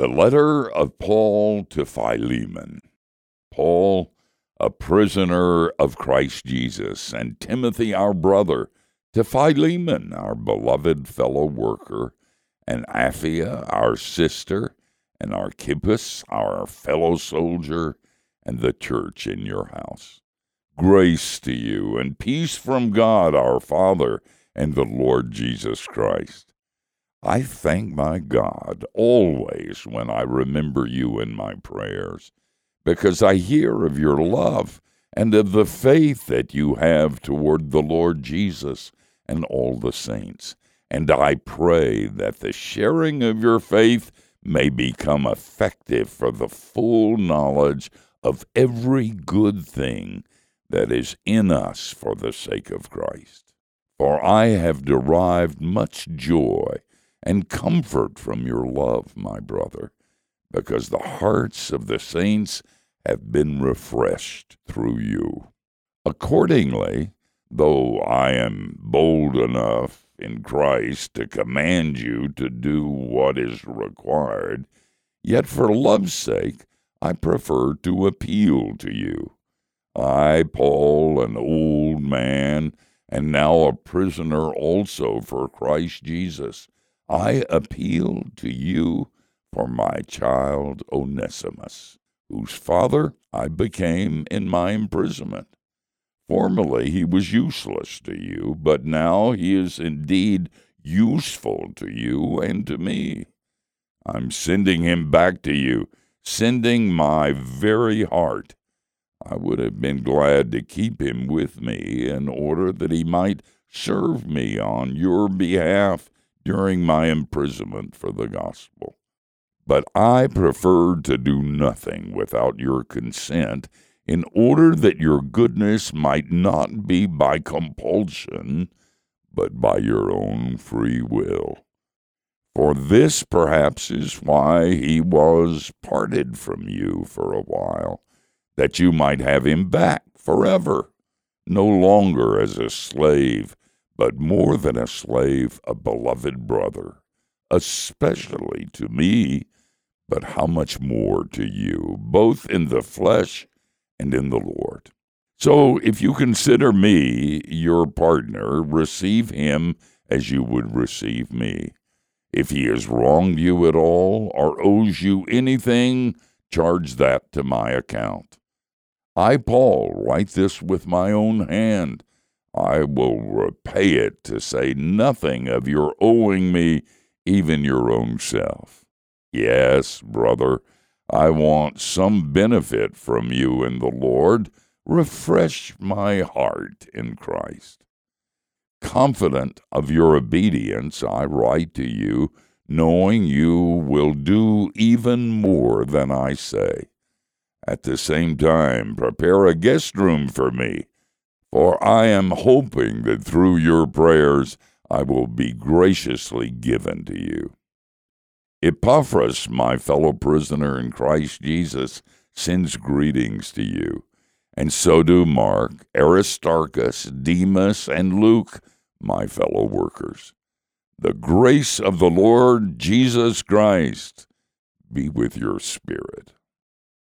The letter of Paul to Philemon. Paul, a prisoner of Christ Jesus, and Timothy, our brother, to Philemon, our beloved fellow worker, and Apphia, our sister, and Archippus, our fellow soldier, and the church in your house. Grace to you and peace from God our Father and the Lord Jesus Christ. I thank my God always when I remember you in my prayers, because I hear of your love and of the faith that you have toward the Lord Jesus and all the saints. And I pray that the sharing of your faith may become effective for the full knowledge of every good thing that is in us for the sake of Christ. For I have derived much joy and comfort from your love, my brother, because the hearts of the saints have been refreshed through you. Accordingly, though I am bold enough in Christ to command you to do what is required, yet for love's sake I prefer to appeal to you. I, Paul, an old man, and now a prisoner also for Christ Jesus, I appeal to you for my child Onesimus, whose father I became in my imprisonment. Formerly he was useless to you, but now he is indeed useful to you and to me. I'm sending him back to you, sending my very heart. I would have been glad to keep him with me in order that he might serve me on your behalf during my imprisonment for the gospel. But I preferred to do nothing without your consent, in order that your goodness might not be by compulsion, but by your own free will. For this perhaps is why he was parted from you for a while, that you might have him back forever, no longer as a slave but more than a slave, a beloved brother, especially to me, but how much more to you, both in the flesh and in the Lord. So if you consider me your partner, receive him as you would receive me. If he has wronged you at all or owes you anything, charge that to my account. I, Paul, write this with my own hand I will repay it to say nothing of your owing me even your own self. Yes, brother, I want some benefit from you in the Lord. Refresh my heart in Christ. Confident of your obedience, I write to you, knowing you will do even more than I say. At the same time, prepare a guest room for me for I am hoping that through your prayers I will be graciously given to you. Epaphras, my fellow prisoner in Christ Jesus, sends greetings to you, and so do Mark, Aristarchus, Demas, and Luke, my fellow workers. The grace of the Lord Jesus Christ be with your spirit.